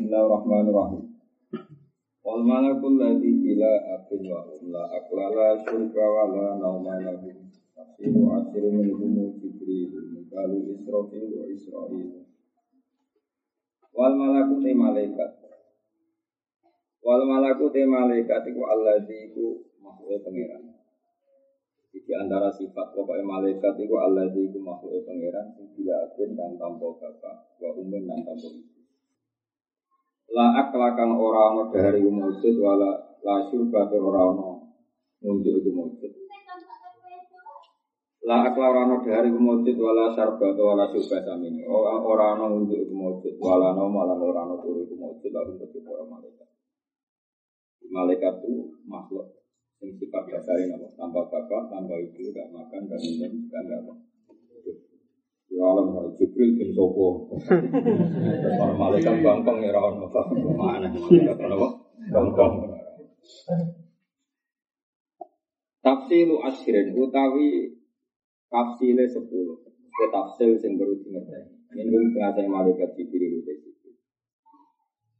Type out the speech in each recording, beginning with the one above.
Bismillahirrahmanirrahim. Wal malakul ladzi ila akhir wa la aklala syurga wa la nauma lahu. Tafsiru asir minhum Jibril, Mikalu Israfil wa Israil. Wal malaku te malaikat. Wal malaku te malaikat iku alladzi iku makhluk pangeran. Di antara sifat pokoknya malaikat itu Allah itu makhluk pangeran yang tidak agen dan tanpa bapak, wa umum dan tanpa ibu. La aklakan orang no dari wujud wala la syurga orang no wujud itu wujud. La akla no dari wujud wala syarba wala syurga samini. Orang no wujud itu wujud wala no malah orang no turu itu wujud lalu wujud orang malaikat. Malaikat itu makhluk yang sifat dasar ini tanpa bapak, tanpa ibu, tidak makan, tidak minum, tidak apa. Allah, kalau Jibril bin Sopo. Kalau malaikat bangkong ya rawon apa? Mana? Malaikat apa? Bangkong. Tafsilu asyirin utawi tafsile sepuluh. Itu tafsil yang baru dimengerti. Ini pun setengah saya malaikat Jibril itu.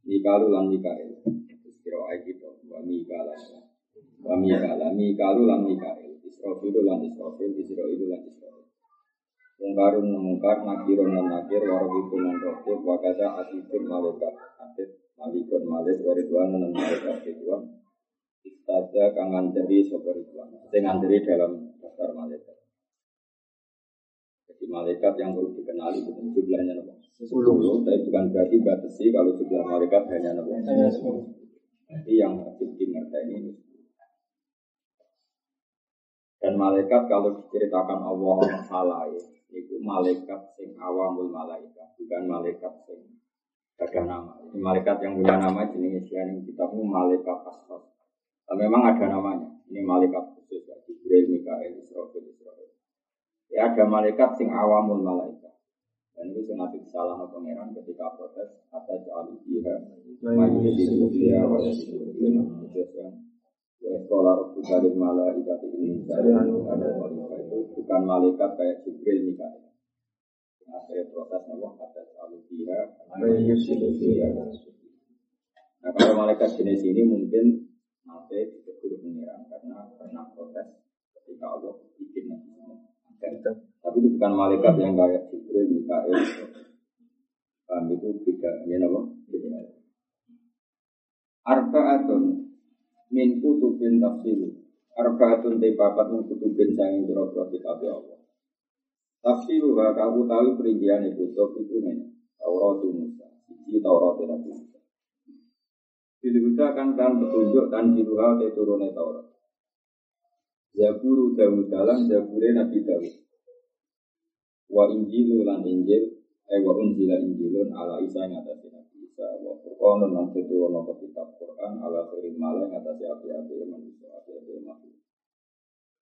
Mikalu lan Mikael. Kira gitu. Wa Mikael. Wa Mikael. Mikalu lan Mikael. Israfil lan lan. Mungkarun mungkar, nakirun dan nakir, warabikun dan rokib, wakada atibun malaikat, atib, malikun malik, waridwan dan malaikat ridwan. Istada kang nganteri sopa ridwan. Saya nganteri dalam daftar malaikat. Jadi malaikat yang perlu dikenali bukan jumlahnya nopo. Sepuluh, tapi bukan berarti batasi kalau jumlah malaikat hanya nopo. Jadi yang wajib dimengerti ini dan malaikat kalau diceritakan Allah salah ya, itu malaikat sing awamul malaikat, bukan malaikat sing ada nama. Ini malaikat yang punya nama jenis yang kitabmu malaikat asal. Nah, memang ada namanya. Ini malaikat khusus ya, Jibril, Mikael, Israfil, Israfil. Ya ada malaikat sing awamul malaikat. Dan itu sengaja salah pangeran ketika protes atas alu dia, majlis di dia, wajib Wa sekolah Rabbu Karim Malaikat ini ada itu. Bukan malaikat kayak Jibril Mikael. Akhirnya proses nama kata alubiha, Nah kalau malaikat jenis ini mungkin nanti ditegur pengiran karena pernah protes ketika Allah bikin nabi Tapi itu bukan malaikat yang kayak Jibril Mikael. Paham itu beda, ya nama? Arba'atun min kutubin tafsiru arbaatun te papat min kutubin sanging biro-biro kitab Allah. Tafsiru ha kamu tahu perincian kutub itu men. Taurat Musa. Siji Taurat Nabi Musa. Bilhuda kan kan petunjuk dan siruha te turune Taurat. Zaburu Dawud dalam Zabure Nabi Dawud Wa Injilu lan Injil Eh wa unjila Injilun ala Isa yang atas Isa Wa Furqanun lan teturono ke kitab Quran ala khairin malah yang atas api-api manusia api-api makhluk.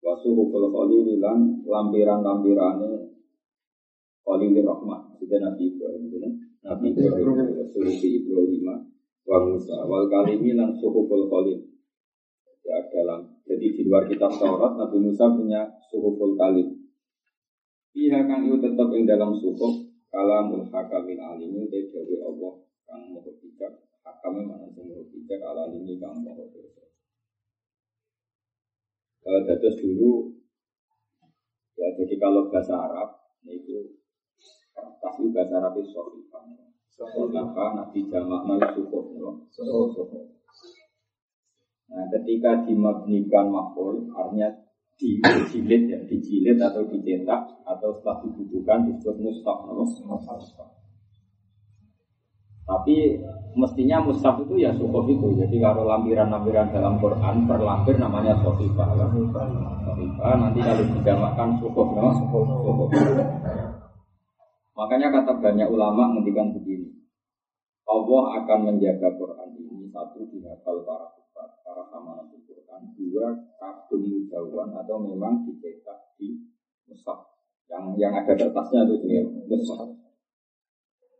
Wasuhu kul khalili lan lampiran-lampirane Khalili rahmat. Itu Nabi Ibrahim Nabi Ibrahim. Suhu Ibrahim Wa Musa. Wal kalimi lan suhu kul khalil. Ya dalam Jadi di luar kitab Taurat Nabi Musa punya suhu kul kalim Iya kang itu tetap yang dalam suhu kalamul hakamin alimin te jawi Allah kang moho bijak hakame mana sing moho bijak ala ini kang moho dosa dados dulu ya jadi kalau bahasa Arab itu kertas itu bahasa Arab itu sofifa. Sofifa. Nabi jamak mal sukup nah ketika dimabnikan makhluk artinya dijilid ya, dijilid atau dicetak atau setelah dibutuhkan disebut mustaf. Tapi mestinya mustaf itu ya sukof itu. Jadi kalau lampiran-lampiran dalam Quran per lampir namanya sofifa. Sofifa nanti kalau dijamakkan sukof, no? sukof. Makanya kata banyak ulama menghentikan begini. Allah akan menjaga Quran ini satu di hafal para para hamalat Quran, dua kadung mujauan atau memang dicetak di mushaf yang yang ada kertasnya itu jenis mushaf.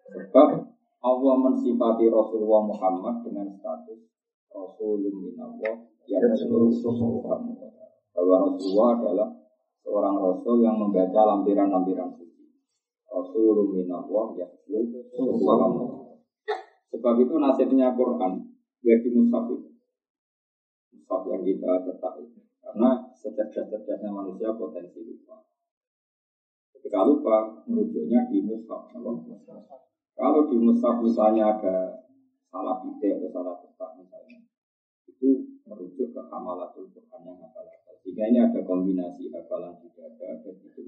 Sebab Allah mensifati Rasulullah Muhammad dengan status Rasulun minallah yang Rasulullah bahwa Rasulullah adalah seorang Rasul yang membaca lampiran-lampiran suci. Rasulun minallah yang Rasulullah Sebab itu nasibnya Quran ya di mushaf itu. Mushaf yang kita cetak itu. Karena secerdas-cerdasnya manusia potensi lupa. Ketika lupa, merujuknya di mushaf. Kalau di mushaf misalnya ada salah titik atau salah cetak misalnya, itu merujuk ke amalatul Quran yang hafal Sehingga ini ada kombinasi hafalan juga ada dan itu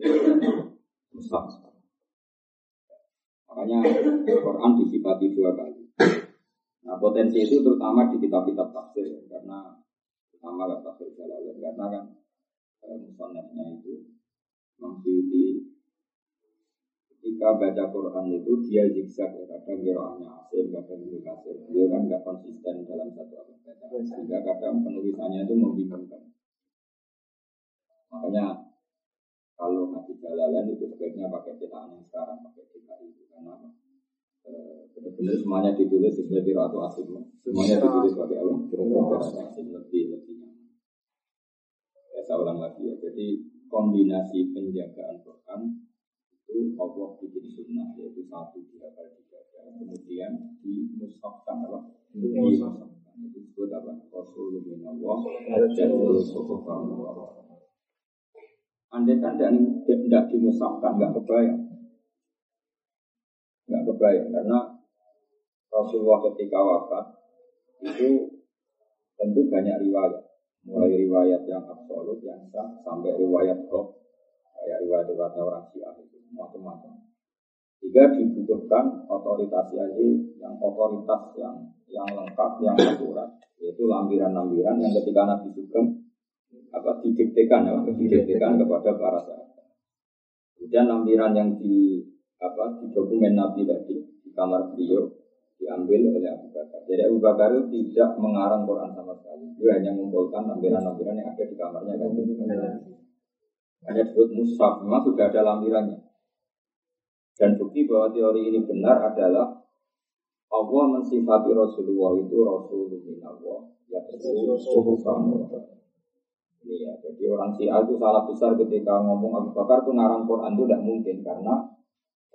mushaf. Makanya Quran disifati dua kali. Nah potensi itu terutama di kitab-kitab tafsir karena terutama tafsir Jalalain karena kan e, musonetnya itu Maksudi ketika baca Quran itu dia zigzag ya kadang kiroahnya asim kadang itu kasir. Dia kan nggak konsisten dalam satu apa sehingga kadang penulisannya itu membingungkan. Makanya kalau ngaji jalalan itu sebaiknya pakai cetakan yang sekarang pakai cetak itu. Karena eh, benar-benar semuanya ditulis sesuai atau asing semuanya ditulis pakai apa? asing lebih lebih nyaman. Ya saya ulang lagi ya. Jadi kombinasi penjagaan Quran itu Allah bikin sunnah yaitu satu dihafal dijaga kemudian dimusafkan apa? Dimusafkan itu disebut apa? Rasulullah dan Rasulullah Andai kan tidak dimusafkan, nggak kebayang. Nggak kebayang, karena Rasulullah ketika wafat itu tentu banyak riwayat. Mulai riwayat yang absolut, yang sah, sampai riwayat kok kayak riwayat-riwayat orang Syiah itu, macam-macam. Jika dibutuhkan otoritas lagi yang otoritas yang yang lengkap, yang akurat, yaitu lampiran-lampiran yang ketika Nabi Sugeng apa didiktekan ya, didiktekan kepada para sahabat. Kemudian lampiran yang di apa di dokumen Nabi tadi di kamar beliau diambil oleh Abu Bakar. Jadi Abu Bakar itu tidak mengarang Quran sama sekali. Dia hanya mengumpulkan lampiran-lampiran yang ada di kamarnya kan. Hanya disebut mushaf, memang sudah ada lampirannya. Dan bukti bahwa teori ini benar adalah Allah mensifati Rasulullah itu Rasulullah ya Rasulullah Iya, jadi orang Syiah itu salah besar ketika ngomong Abu Bakar itu ngarang Quran itu tidak mungkin karena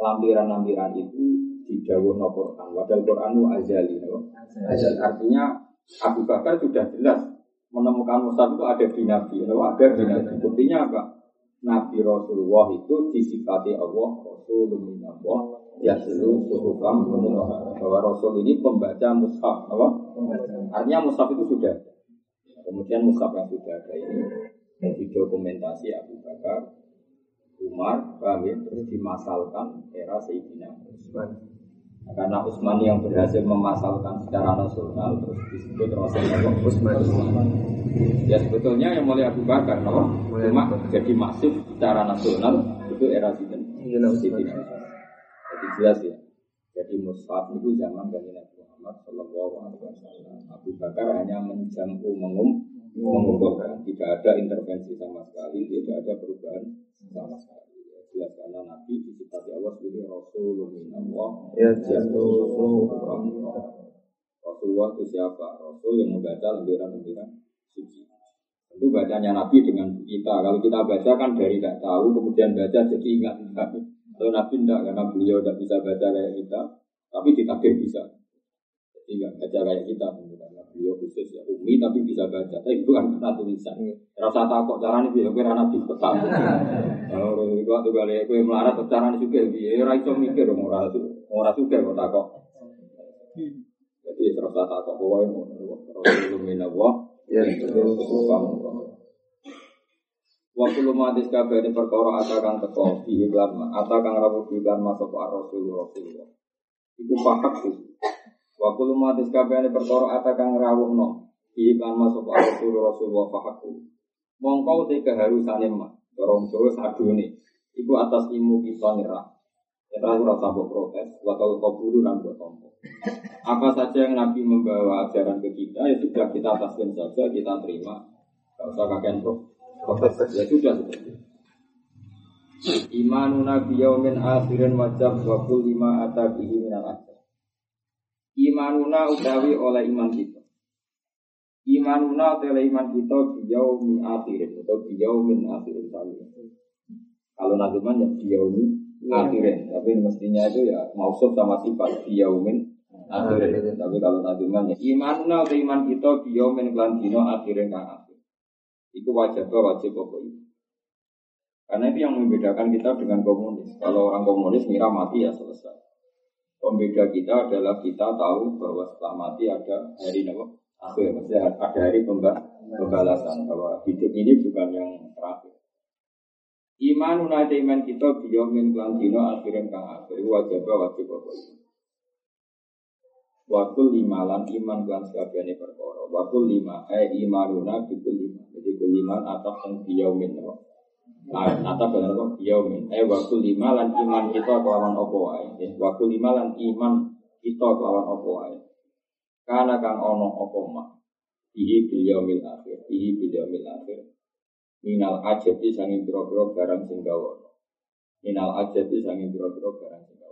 lampiran-lampiran itu dijauh no Quran. Padahal Quran itu azali, no? azali. Artinya Abu Bakar sudah jelas menemukan Musa itu ada di Nabi, no? ada di Nabi. Buktinya apa? Nabi Rasulullah itu disifati Allah Rasulullah ya seluruh suhufam bahwa Rasul ini pembaca mushaf, apa? Artinya mushaf itu sudah Kemudian mushaf yang sudah ada ini didokumentasi Abu Bakar, Umar, Bamir, terus dimasalkan era Sayyidina Utsman. Karena Utsman yang berhasil memasalkan secara nasional terus disebut Rasulullah Utsman. Ya sebetulnya yang mulai Abu Bakar, no? cuma jadi masif secara nasional itu era Sayyidina Utsman. Jadi jelas ya. Jadi mushaf itu zaman dari Nabi Muhammad Shallallahu Alaihi Wasallam. Abu Bakar hanya menjamu mengum mengumpulkan, tidak ada intervensi sama sekali, tidak ada perubahan sama sekali. Jelas karena Nabi disifati Allah sebagai Rasulullah. Ya, Rasulullah itu siapa? Rasul yang membaca lembaran-lembaran suci. Tentu bacanya Nabi dengan kita. Kalau kita baca kan dari tidak tahu, kemudian baca jadi ingat. Kalau Nabi tidak, karena beliau tidak bisa baca kayak kita, tapi ditakdir bisa. Jadi nggak baca kayak kita, beliau khusus ya umi, tapi bisa baca. Tapi bukan kata tulisan. Rasa takut caranya biar kira Nabi tetap. Kalau itu waktu kali aku melarat caranya juga, ya raiso mikir orang orang juga kok takut. Jadi rasa takut bahwa yang Rasulullah Allah, ya itu Waktu lu matis kabeh ini perkara atakan teko di iklan atakan rawu di iklan masuk ke Rasulullah Rasulullah. Iku pahak sih. Waktu lu matis kabeh ini perkara atakan rawu no iklan masuk ke Rasulullah Rasulullah pahak Mongkau te keharusan emak. Dorong Jawa nih. Iku atas ilmu kita nyerah. Nyerah ora sabuk protes, waktu kau buru dan buat tompo. Apa saja yang Nabi membawa ajaran ke kita, ya sudah kita taslim saja, kita terima. Gak usah kakek Ya sudah seperti itu. Imanuna biyaumin akhirin wajab wa lima atabihi minal ajar. Imanuna utawi oleh iman kita. Imanuna oleh iman kita biyaumin akhirin atau biyaumin akhirin sami. Kalau nazuman ya biyaumin akhirin, tapi mestinya itu ya mausuf sama sifat biyaumin akhir. Tapi kalau nadungan ya iman atau iman kita biomen lan dino akhirin kang akhir. Itu wajib wajib pokok itu. Karena itu yang membedakan kita dengan komunis. Kalau orang komunis ngira mati ya selesai. Pembeda kita adalah kita tahu bahwa setelah mati ada hari nama akhir, maksudnya ada hari pembalasan bahwa hidup ini bukan yang terakhir. Iman unai iman kita biomin klan dino akhirin kang akhir wajib wajib itu. Wakul lima lan iman klan sekabiane perkara. Wakul lima eh imanuna bikul lima. Jadi kul atau yang biomin apa? Atau benar kok biomin. Eh wakul lima lan iman kita kelawan opo wae. Wakul lima lan iman kita kelawan opo wae. Karena kang ono opo mak. Ihi biyaumil akhir. Ihi biyaumil akhir. Minal ajabi sangin biro-biro barang sing Minal ajabi sangin biro-biro barang sing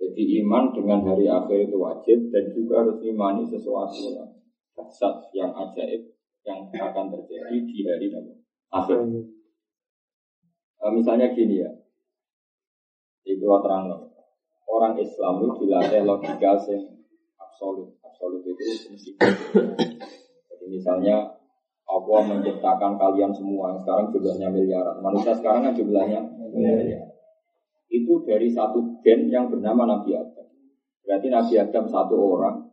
jadi iman dengan hari akhir itu wajib dan juga harus imani sesuatu yang yang ajaib yang akan terjadi di hari akhir. E, misalnya gini ya, di pulau terang orang Islam itu dilatih logika yang absolut, absolut itu. Jadi misalnya Allah menciptakan kalian semua. Sekarang jumlahnya miliaran, manusia sekarang kan jumlahnya miliaran. Itu dari satu gen yang bernama Nabi Adam. Berarti Nabi Adam satu orang,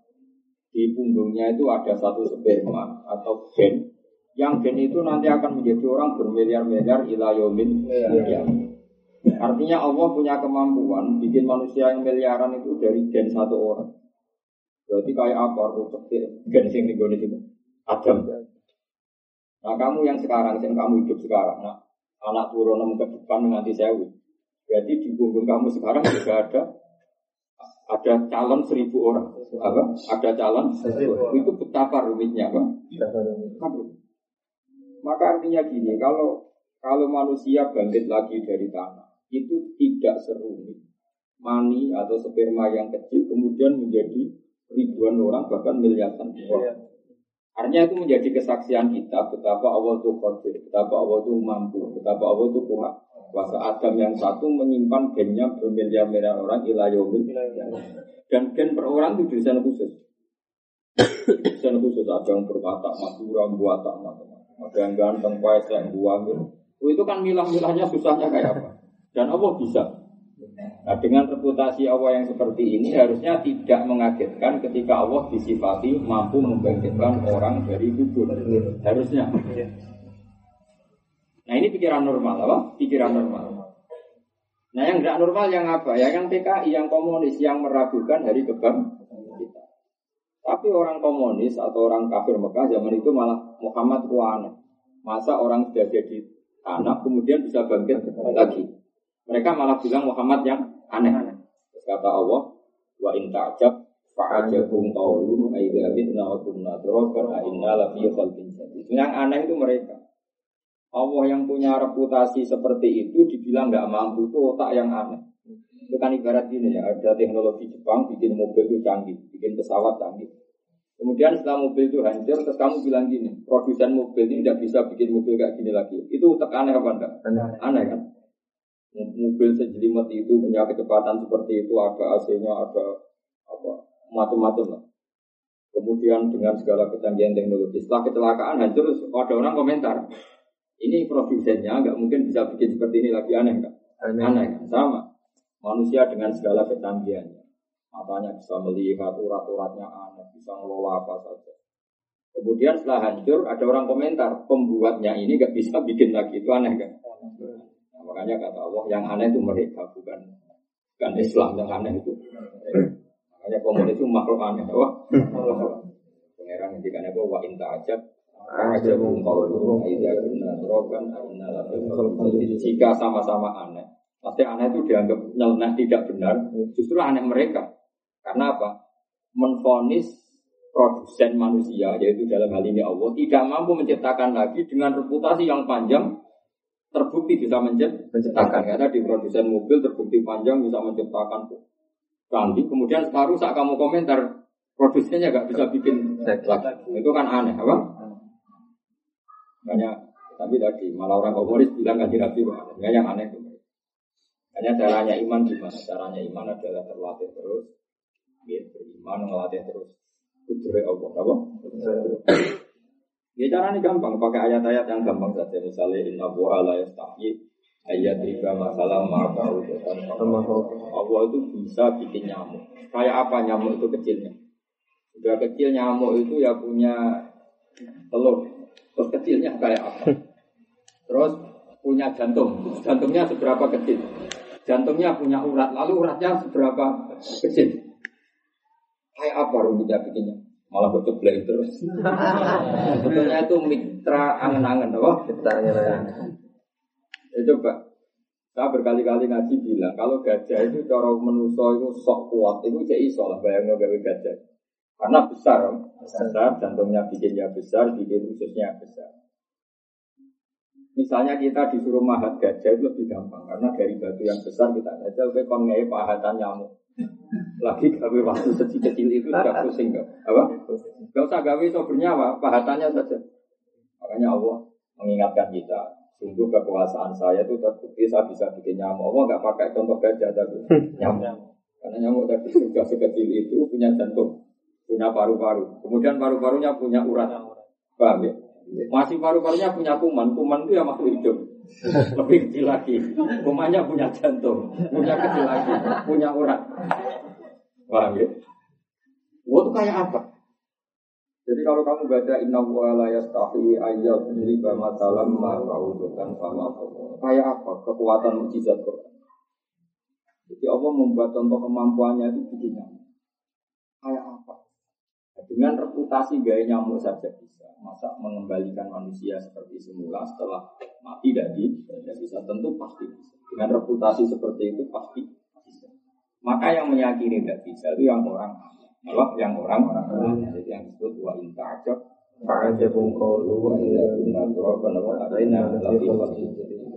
di punggungnya itu ada satu sperma atau gen, yang gen itu nanti akan menjadi orang bermiliar-miliar ilayomin ya. Artinya Allah punya kemampuan bikin manusia yang miliaran itu dari gen satu orang. Berarti kayak apa gen sing di itu? Adam. Nah kamu yang sekarang, yang kamu hidup sekarang, nah anak turun ke depan nanti sewu. Berarti di punggung kamu sekarang juga ada ada calon seribu orang. Apa? Ada calon seribu. Itu betapa rumitnya, Pak. Maka artinya gini, kalau kalau manusia bangkit lagi dari tanah, itu tidak serumit mani atau sperma yang kecil kemudian menjadi ribuan orang bahkan miliaran orang. Artinya itu menjadi kesaksian kita betapa Allah itu qadir, betapa Allah itu mampu, betapa Allah itu kuat. Kuasa Adam yang satu menyimpan gennya bermiliar-miliar orang ilayomil. Dan gen per orang itu desain khusus. desain khusus ada yang berkata madura, buata, macam-macam. Ada yang ganteng, paes, yang buang. Itu kan milah-milahnya susahnya kayak apa. Dan Allah bisa. Nah dengan reputasi Allah yang seperti ini harusnya tidak mengagetkan ketika Allah disifati mampu membangkitkan orang dari kubur. Harusnya. Nah ini pikiran normal, apa? Pikiran normal. Nah yang tidak normal yang apa? Ya yang PKI, yang komunis, yang meragukan hari kebang kita. Tapi orang komunis atau orang kafir Mekah zaman itu malah Muhammad kuana. Masa orang sudah jadi anak kemudian bisa bangkit lagi. Mereka malah bilang Muhammad yang aneh. Kata Allah, wa in ta'jab fa'ajabum qawlum aidha bitna wa kunna turaban inna la fi khalqin jadid. Yang aneh itu mereka. Allah yang punya reputasi seperti itu dibilang nggak mampu itu otak yang aneh. Itu kan ibarat gini ya, ada teknologi Jepang bikin mobil itu canggih, bikin pesawat canggih. Kemudian setelah mobil itu hancur, terus kamu bilang gini, produsen mobil ini tidak bisa bikin mobil kayak gini lagi. Itu otak aneh apa enggak? Aneh, aneh kan? Mobil sejelimet itu punya kecepatan seperti itu, ada AC-nya, ada apa macam-macam lah. Kemudian dengan segala kecanggihan teknologi, setelah kecelakaan hancur, ada orang komentar, ini produsennya nggak mungkin bisa bikin seperti ini lagi aneh kan? Aneh, aneh kan? Sama. Manusia dengan segala kecanggihannya. Matanya bisa melihat urat-uratnya aneh, bisa ngelola apa saja. Kemudian setelah hancur, ada orang komentar, pembuatnya ini nggak bisa bikin lagi, itu aneh kan? Nah, makanya kata Allah, yang aneh itu mereka, bukan bukan Islam yang aneh itu. Makanya komunis itu makhluk aneh, wah. Pangeran ngendikan apa wa inta ajab aidha kunna rokan Jika sama-sama aneh Pasti aneh itu dianggap nyeleneh tidak benar Justru aneh mereka. Karena apa? Menfonis produsen manusia Yaitu dalam hal ini Allah Tidak mampu menciptakan lagi dengan reputasi yang panjang Terbukti bisa menciptakan. Karena di produsen mobil terbukti panjang bisa menciptakan Canggih Kemudian sekarang saat kamu komentar Produsennya gak bisa bikin lagi. Itu kan aneh apa? Makanya, tapi tadi malah orang komunis bilang Nabi ya yang aneh itu. Hanya caranya iman gimana? Caranya iman adalah terlatih terus Ya, beriman ngelatih terus kudure Allah, apa? Ya caranya gampang, pakai ayat-ayat yang gampang saja. Misalnya inna wa la yastahi ayat riba masalah maka Allah itu bisa bikin nyamuk. Kayak apa nyamuk itu kecilnya? Sudah kecil nyamuk itu ya punya telur. Terus kecilnya kayak apa? Terus punya jantung. Jantungnya seberapa kecil? Jantungnya punya urat. Lalu uratnya seberapa kecil? Kayak apa rumitnya bikinnya? Malah kok ceblek terus. Sebetulnya itu mitra angen-angen, apa? Mitra angen-angen. Ya coba. Saya berkali-kali ngaji bilang, kalau gajah itu cara menuso itu sok kuat, itu jadi iso lah bayangnya gawe gajah. Karena besar, besar, jantungnya bikinnya besar, bikin ususnya besar. Misalnya kita disuruh mahat gajah itu lebih gampang karena dari batu yang besar kita aja oke kon ngei pahatan nyamuk. Lagi gawe waktu kecil-kecil itu sudah pusing gak? Apa? Gak usah gawe so bernyawa, pahatannya saja. Makanya Allah mengingatkan kita, sungguh kekuasaan saya itu terbukti saya bisa bikin nyamuk. Allah nggak pakai contoh gajah tapi nyamuk. Karena nyamuk tadi sudah sekecil itu punya jantung, punya paru-paru, kemudian paru-parunya punya urat. Paham ya? Masih paru-parunya punya kuman, kuman itu ya makhluk hidup. Lebih kecil lagi. Kumannya punya jantung, punya kecil lagi, punya urat. Paham ya? Wah itu kayak apa? Jadi kalau kamu baca Inna wa la yastahi ayat riba matalam ma'raudukan sama Kayak apa kekuatan mujizat Quran? Jadi Allah membuat contoh kemampuannya itu begini. Kayak apa? Dengan reputasi gaya nyamuk saja bisa. Masa mengembalikan manusia seperti semula setelah mati dari tidak bisa tentu pasti bisa. Dengan reputasi seperti itu pasti bisa. Maka yang meyakini tidak bisa itu yang orang Allah yang orang orang jadi yang disebut wa inta ajab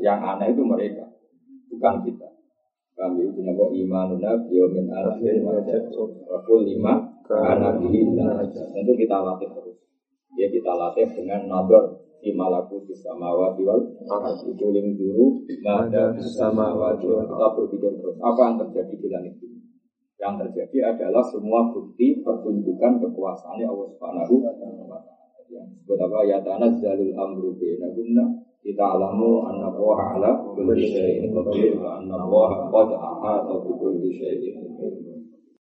yang aneh itu mereka bukan kita kami itu nabo imanuna biomin akhir wakul lima karena tentu kita latih terus. Ya kita latih dengan nador. Di malaku di samawati wal itu ling dulu ada di samawati wal kita berpikir terus. Apa yang terjadi di langit ini? Yang terjadi adalah semua bukti pertunjukan kekuasaan Allah Subhanahu wa taala. Yang disebut apa? Ya tanazzalul amru bainahunna kita alamu anna Allah ala kulli syai'in qadir wa anna Allah qad ahata bi kulli syai'in